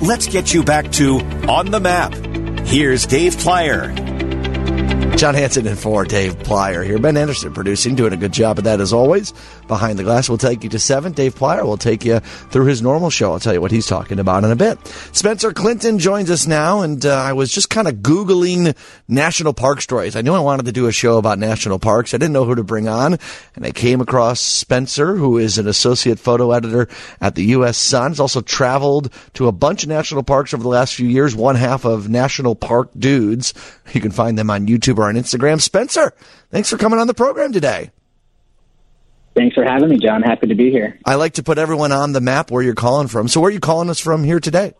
let's get you back to On the Map. Here's Dave Plier. Jon Hansen and for Dave Plier here. Ben Anderson producing, doing a good job of that as always. Behind the Glass we'll take you to 7. Dave Plier will take you through his normal show. I'll tell you what he's talking about in a bit. Spencer Clinton joins us now, and uh, I was just kind of Googling national park stories. I knew I wanted to do a show about national parks. I didn't know who to bring on, and I came across Spencer, who is an associate photo editor at the U.S. Sun. He's also traveled to a bunch of national parks over the last few years, one half of National Park Dudes. You can find them on YouTube or on Instagram. Spencer, thanks for coming on the program today. Thanks for having me, Jon. Happy to be here. I like to put everyone on the map where you're calling from. So, where are you calling us from here today?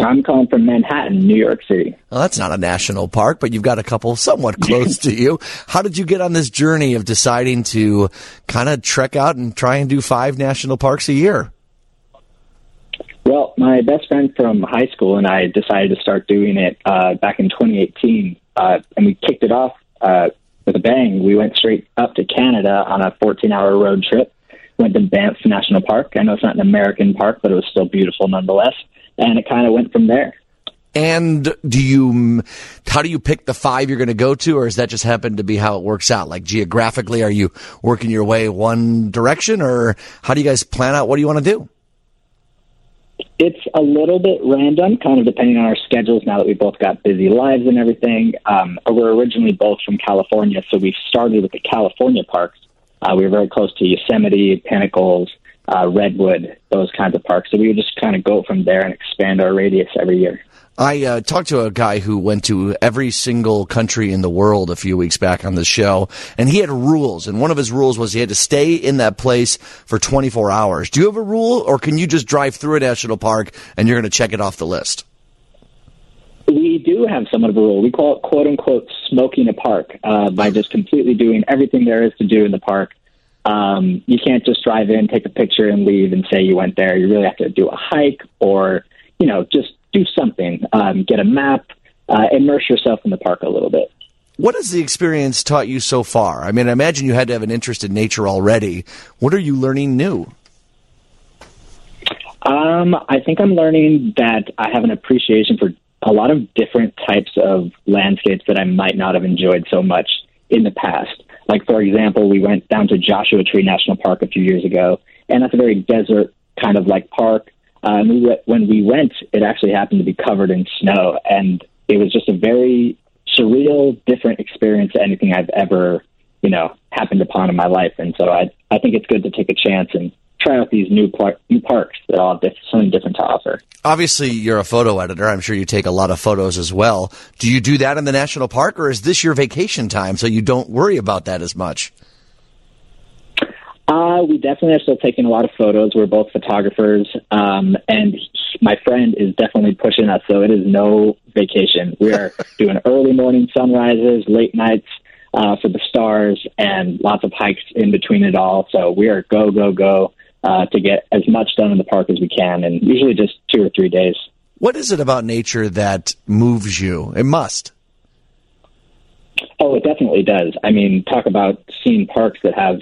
I'm calling from Manhattan, New York City. Well, that's not a national park, but you've got a couple somewhat close to you. How did you get on this journey of deciding to kind of trek out and try and do five national parks a year? Well, my best friend from high school and I decided to start doing it uh, back in 2018, uh, and we kicked it off uh, with a bang. We went straight up to Canada on a 14 hour road trip. Went to Banff National Park. I know it's not an American park, but it was still beautiful nonetheless. And it kind of went from there. And do you, how do you pick the five you're going to go to, or is that just happen to be how it works out? Like geographically, are you working your way one direction, or how do you guys plan out what do you want to do? It's a little bit random, kind of depending on our schedules now that we both got busy lives and everything. Um, we're originally both from California, so we started with the California parks. Uh, we were very close to Yosemite, Pinnacles, uh, Redwood, those kinds of parks. So we would just kind of go from there and expand our radius every year. I uh, talked to a guy who went to every single country in the world a few weeks back on the show, and he had rules. And one of his rules was he had to stay in that place for 24 hours. Do you have a rule, or can you just drive through a national park and you're going to check it off the list? We do have somewhat of a rule. We call it "quote unquote" smoking a park uh, by just completely doing everything there is to do in the park. Um, you can't just drive in, take a picture, and leave and say you went there. You really have to do a hike or you know just do something, um, get a map, uh, immerse yourself in the park a little bit. What has the experience taught you so far? I mean, I imagine you had to have an interest in nature already. What are you learning new? Um, I think I'm learning that I have an appreciation for a lot of different types of landscapes that I might not have enjoyed so much in the past. Like, for example, we went down to Joshua Tree National Park a few years ago, and that's a very desert kind of like park. Uh, and we, when we went, it actually happened to be covered in snow, and it was just a very surreal, different experience to anything I've ever, you know, happened upon in my life. And so I, I think it's good to take a chance and try out these new par- new parks that all have something different to offer. Obviously, you're a photo editor. I'm sure you take a lot of photos as well. Do you do that in the national park, or is this your vacation time so you don't worry about that as much? Uh, we definitely are still taking a lot of photos. We're both photographers, um, and my friend is definitely pushing us. So it is no vacation. We are doing early morning sunrises, late nights uh, for the stars, and lots of hikes in between it all. So we are go go go uh, to get as much done in the park as we can, and usually just two or three days. What is it about nature that moves you? It must. Oh, it definitely does. I mean, talk about seeing parks that have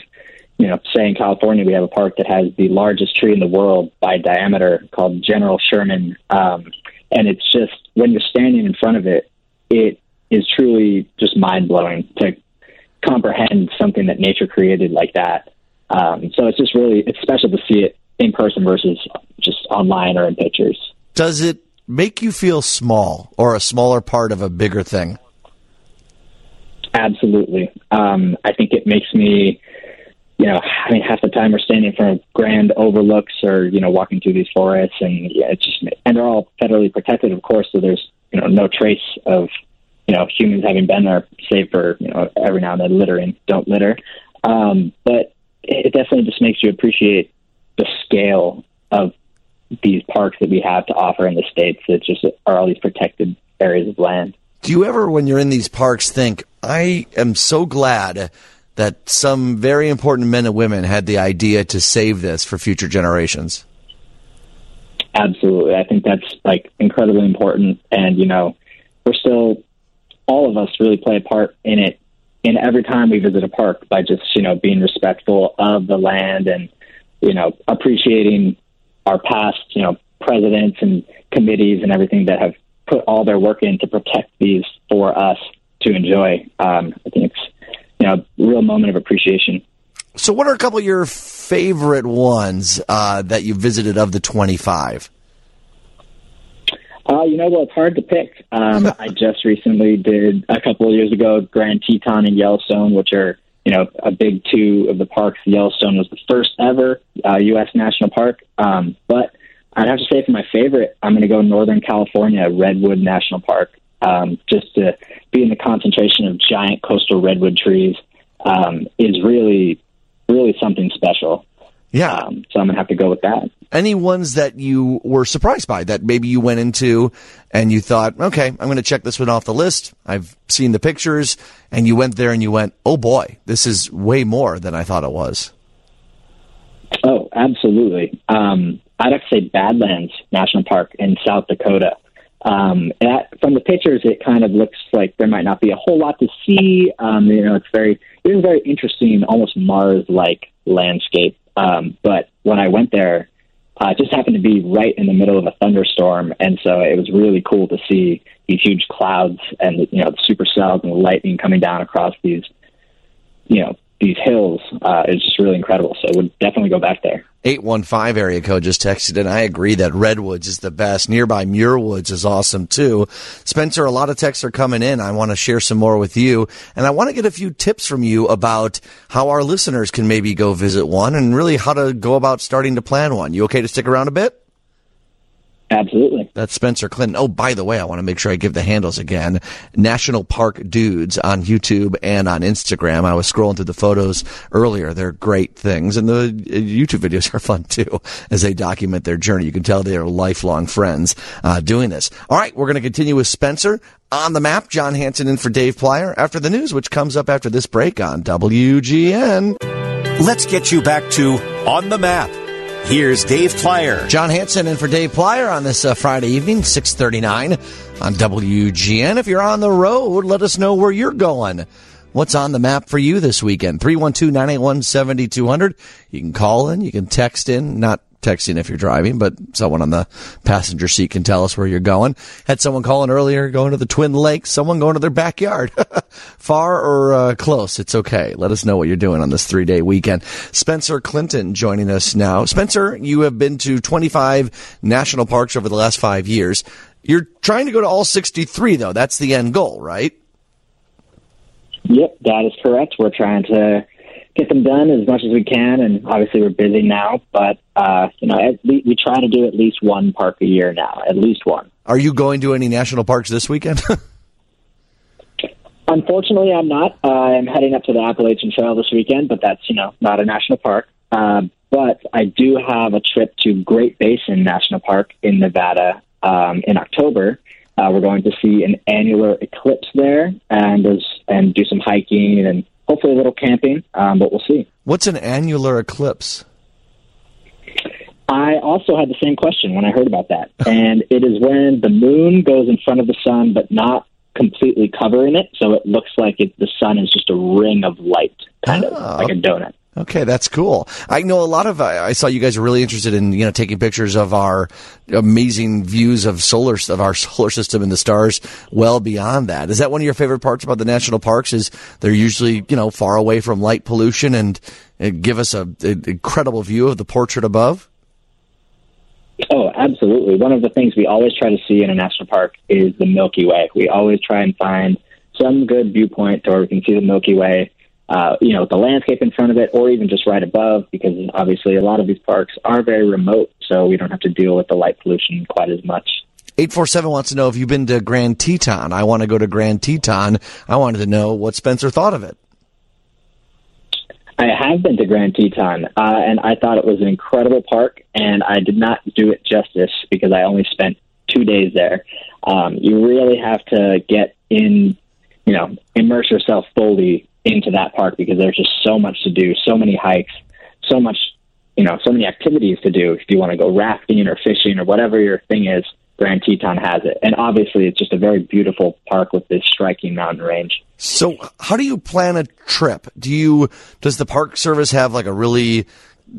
you know, say in California, we have a park that has the largest tree in the world by diameter called General Sherman. Um, and it's just, when you're standing in front of it, it is truly just mind blowing to comprehend something that nature created like that. Um, so it's just really, it's special to see it in person versus just online or in pictures. Does it make you feel small or a smaller part of a bigger thing? Absolutely. Um, I think it makes me you know, I mean, half the time we're standing in front of grand overlooks or, you know, walking through these forests and yeah, it's just, and they're all federally protected, of course, so there's, you know, no trace of, you know, humans having been there, save for, you know, every now and then littering, don't litter. Um, but it definitely just makes you appreciate the scale of these parks that we have to offer in the States that just are all these protected areas of land. Do you ever, when you're in these parks, think, I am so glad that some very important men and women had the idea to save this for future generations. Absolutely. I think that's like incredibly important. And, you know, we're still, all of us really play a part in it in every time we visit a park by just, you know, being respectful of the land and, you know, appreciating our past, you know, presidents and committees and everything that have put all their work in to protect these for us to enjoy. Um, I think it's you know a real moment of appreciation. So, what are a couple of your favorite ones uh, that you visited of the 25? Uh, you know, well, it's hard to pick. Um, I just recently did a couple of years ago Grand Teton and Yellowstone, which are you know a big two of the parks. Yellowstone was the first ever uh, U.S. national park, um, but I'd have to say for my favorite, I'm going to go Northern California Redwood National Park. Um, just to be in the concentration of giant coastal redwood trees um, is really, really something special. Yeah. Um, so I'm going to have to go with that. Any ones that you were surprised by that maybe you went into and you thought, okay, I'm going to check this one off the list. I've seen the pictures and you went there and you went, oh boy, this is way more than I thought it was. Oh, absolutely. Um, I'd have to say Badlands National Park in South Dakota. Um, that, from the pictures, it kind of looks like there might not be a whole lot to see. Um, you know, it's very, it is very interesting, almost Mars-like landscape. Um, but when I went there, uh, it just happened to be right in the middle of a thunderstorm, and so it was really cool to see these huge clouds and you know the supercells and the lightning coming down across these, you know, these hills. Uh, it's just really incredible. So would definitely go back there. 815 area code just texted and I agree that Redwoods is the best. Nearby Muir Woods is awesome too. Spencer, a lot of texts are coming in. I want to share some more with you and I want to get a few tips from you about how our listeners can maybe go visit one and really how to go about starting to plan one. You okay to stick around a bit? Absolutely. That's Spencer Clinton. Oh, by the way, I want to make sure I give the handles again. National Park Dudes on YouTube and on Instagram. I was scrolling through the photos earlier. They're great things. And the uh, YouTube videos are fun too as they document their journey. You can tell they are lifelong friends uh, doing this. All right, we're going to continue with Spencer on the map. Jon Hansen in for Dave Plier after the news, which comes up after this break on WGN. Let's get you back to On the Map. Here's Dave Plier. Jon Hansen in for Dave Plier on this uh, Friday evening, 639 on WGN. If you're on the road, let us know where you're going. What's on the map for you this weekend? 312-981-7200. You can call in, you can text in, not texting if you're driving, but someone on the passenger seat can tell us where you're going. Had someone calling earlier going to the Twin Lakes, someone going to their backyard. Far or uh, close, it's okay. Let us know what you're doing on this three day weekend. Spencer Clinton joining us now. Spencer, you have been to 25 national parks over the last five years. You're trying to go to all 63, though. That's the end goal, right? Yep, that is correct. We're trying to get them done as much as we can. And obviously, we're busy now, but uh, you know, at least, we try to do at least one park a year now, at least one. Are you going to any national parks this weekend? Unfortunately, I'm not. Uh, I'm heading up to the Appalachian Trail this weekend, but that's you know not a national park. Uh, but I do have a trip to Great Basin National Park in Nevada um, in October. Uh, we're going to see an annular eclipse there, and and do some hiking and hopefully a little camping, um, but we'll see. What's an annular eclipse? I also had the same question when I heard about that. and it is when the moon goes in front of the sun, but not completely covering it. So it looks like it, the sun is just a ring of light, kind oh. of like a donut. Okay, that's cool. I know a lot of. I saw you guys are really interested in you know taking pictures of our amazing views of solar of our solar system and the stars well beyond that. Is that one of your favorite parts about the national parks? Is they're usually you know far away from light pollution and, and give us a, an incredible view of the portrait above. Oh, absolutely. One of the things we always try to see in a national park is the Milky Way. We always try and find some good viewpoint where we can see the Milky Way uh, you know, the landscape in front of it, or even just right above, because obviously a lot of these parks are very remote, so we don't have to deal with the light pollution quite as much. 847 wants to know if you've been to Grand Teton. I want to go to Grand Teton. I wanted to know what Spencer thought of it. I have been to Grand Teton, uh, and I thought it was an incredible park, and I did not do it justice because I only spent two days there. Um, you really have to get in, you know, immerse yourself fully into that park because there's just so much to do, so many hikes, so much, you know, so many activities to do. If you want to go rafting or fishing or whatever your thing is, Grand Teton has it. And obviously, it's just a very beautiful park with this striking mountain range. So, how do you plan a trip? Do you does the Park Service have like a really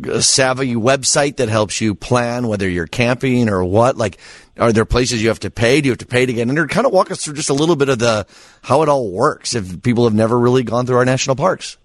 uh, savvy website that helps you plan whether you're camping or what? Like, are there places you have to pay? Do you have to pay to get in there? Kind of walk us through just a little bit of the how it all works if people have never really gone through our national parks.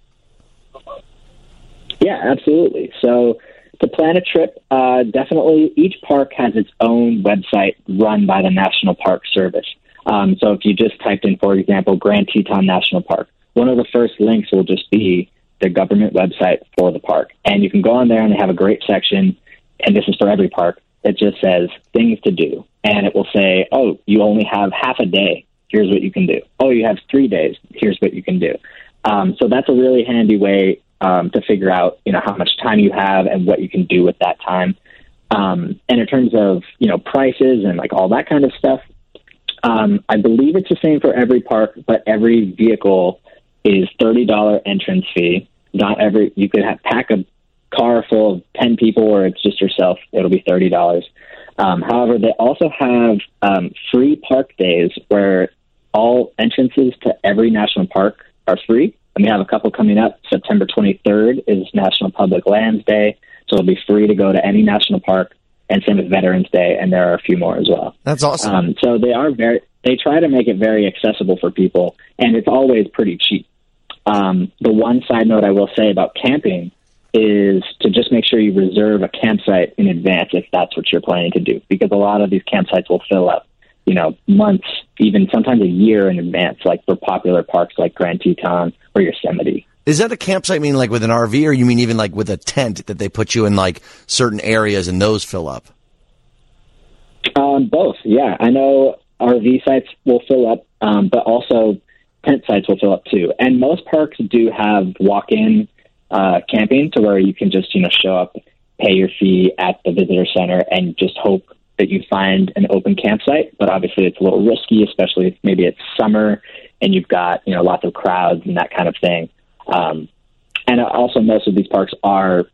Yeah, absolutely. So to plan a trip, uh, definitely each park has its own website run by the National Park Service. Um, so if you just typed in, for example, Grand Teton National Park, one of the first links will just be the government website for the park. And you can go on there and they have a great section, and this is for every park, that just says things to do. And it will say, oh, you only have half a day. Here's what you can do. Oh, you have three days. Here's what you can do. Um, so that's a really handy way um, to figure out, you know, how much time you have and what you can do with that time. Um, and in terms of, you know, prices and like all that kind of stuff, um, I believe it's the same for every park, but every vehicle is thirty dollar entrance fee. Not every you could have pack a car full of ten people, or it's just yourself. It'll be thirty dollars. Um, however, they also have um, free park days where all entrances to every national park are free. And we have a couple coming up. September 23rd is National Public Lands Day, so it'll be free to go to any national park. And same with Veterans Day, and there are a few more as well. That's awesome. Um, so they are very. They try to make it very accessible for people, and it's always pretty cheap. Um, the one side note I will say about camping is to just make sure you reserve a campsite in advance if that's what you're planning to do, because a lot of these campsites will fill up, you know, months, even sometimes a year in advance, like for popular parks like Grand Teton or Yosemite. Is that a campsite mean like with an RV, or you mean even like with a tent that they put you in like certain areas and those fill up? Um, both, yeah. I know RV sites will fill up, um, but also tent sites will fill up too. And most parks do have walk-in uh, camping to where you can just you know show up, pay your fee at the visitor center, and just hope that you find an open campsite. But obviously, it's a little risky, especially if maybe it's summer and you've got you know lots of crowds and that kind of thing. Um, and also, most of these parks are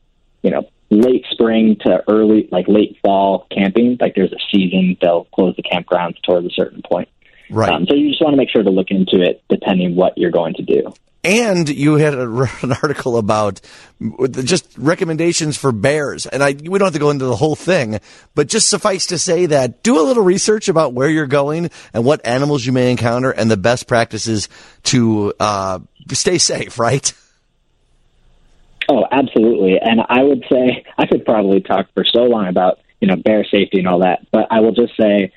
you know late spring to early like late fall camping. Like there's a season they'll close the campgrounds towards a certain point. Right. Um, so you just want to make sure to look into it depending what you're going to do. And you had a, an article about just recommendations for bears. And I, we don't have to go into the whole thing, but just suffice to say that do a little research about where you're going and what animals you may encounter and the best practices to uh, stay safe, right? Oh, absolutely. And I would say I could probably talk for so long about, you know, bear safety and all that, but I will just say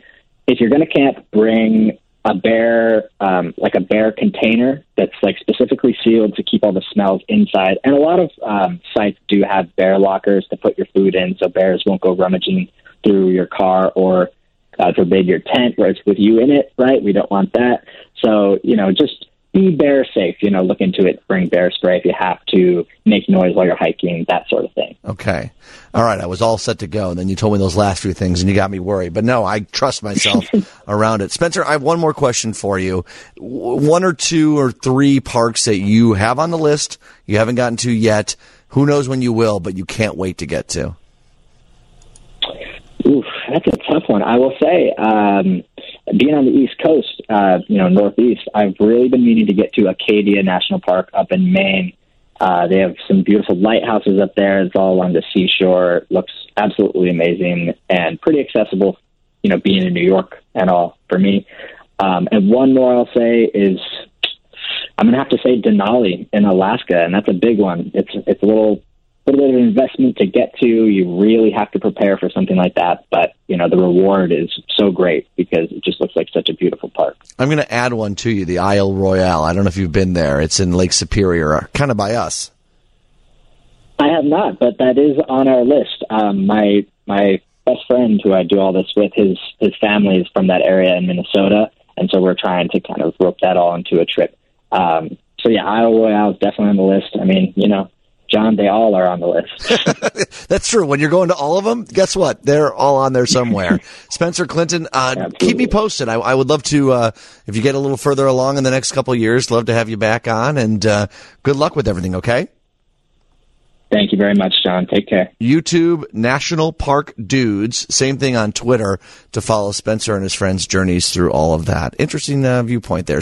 if you're going to camp, bring a bear, um, like a bear container that's like specifically sealed to keep all the smells inside. And a lot of um, sites do have bear lockers to put your food in, so bears won't go rummaging through your car or, God forbid, your tent where it's with you in it. Right? We don't want that. So you know, just be bear safe. You know, look into it. Bring bear spray if you have to. Make noise while you're hiking. That sort of thing. Okay. All right. I was all set to go, and then you told me those last few things, and you got me worried. But no, I trust myself around it. Spencer, I have one more question for you. One or two or three parks that you have on the list you haven't gotten to yet. Who knows when you will, but you can't wait to get to. Oof, that's a tough one. I will say. Um, being on the East Coast, uh, you know, Northeast, I've really been meaning to get to Acadia National Park up in Maine. Uh, they have some beautiful lighthouses up there. It's all along the seashore. It looks absolutely amazing and pretty accessible, you know, being in New York and all for me. Um, and one more I'll say is I'm going to have to say Denali in Alaska, and that's a big one. It's it's a little little bit of investment to get to. You really have to prepare for something like that, but you know the reward is so great because it just looks like such a beautiful park. I'm going to add one to you, the Isle Royale. I don't know if you've been there. It's in Lake Superior, kind of by us. I have not, but that is on our list. Um, my my best friend, who I do all this with, his his family is from that area in Minnesota, and so we're trying to kind of rope that all into a trip. Um, so yeah, Isle Royale is definitely on the list. I mean, you know, Jon, they all are on the list. That's true. When you're going to all of them, guess what? They're all on there somewhere. Spencer Clinton, uh, keep me posted. I, I would love to, uh, if you get a little further along in the next couple of years, love to have you back on and, uh, good luck with everything. Okay. Thank you very much, Jon. Take care. YouTube National Park Dudes. Same thing on Twitter to follow Spencer and his friends' journeys through all of that. Interesting uh, viewpoint there.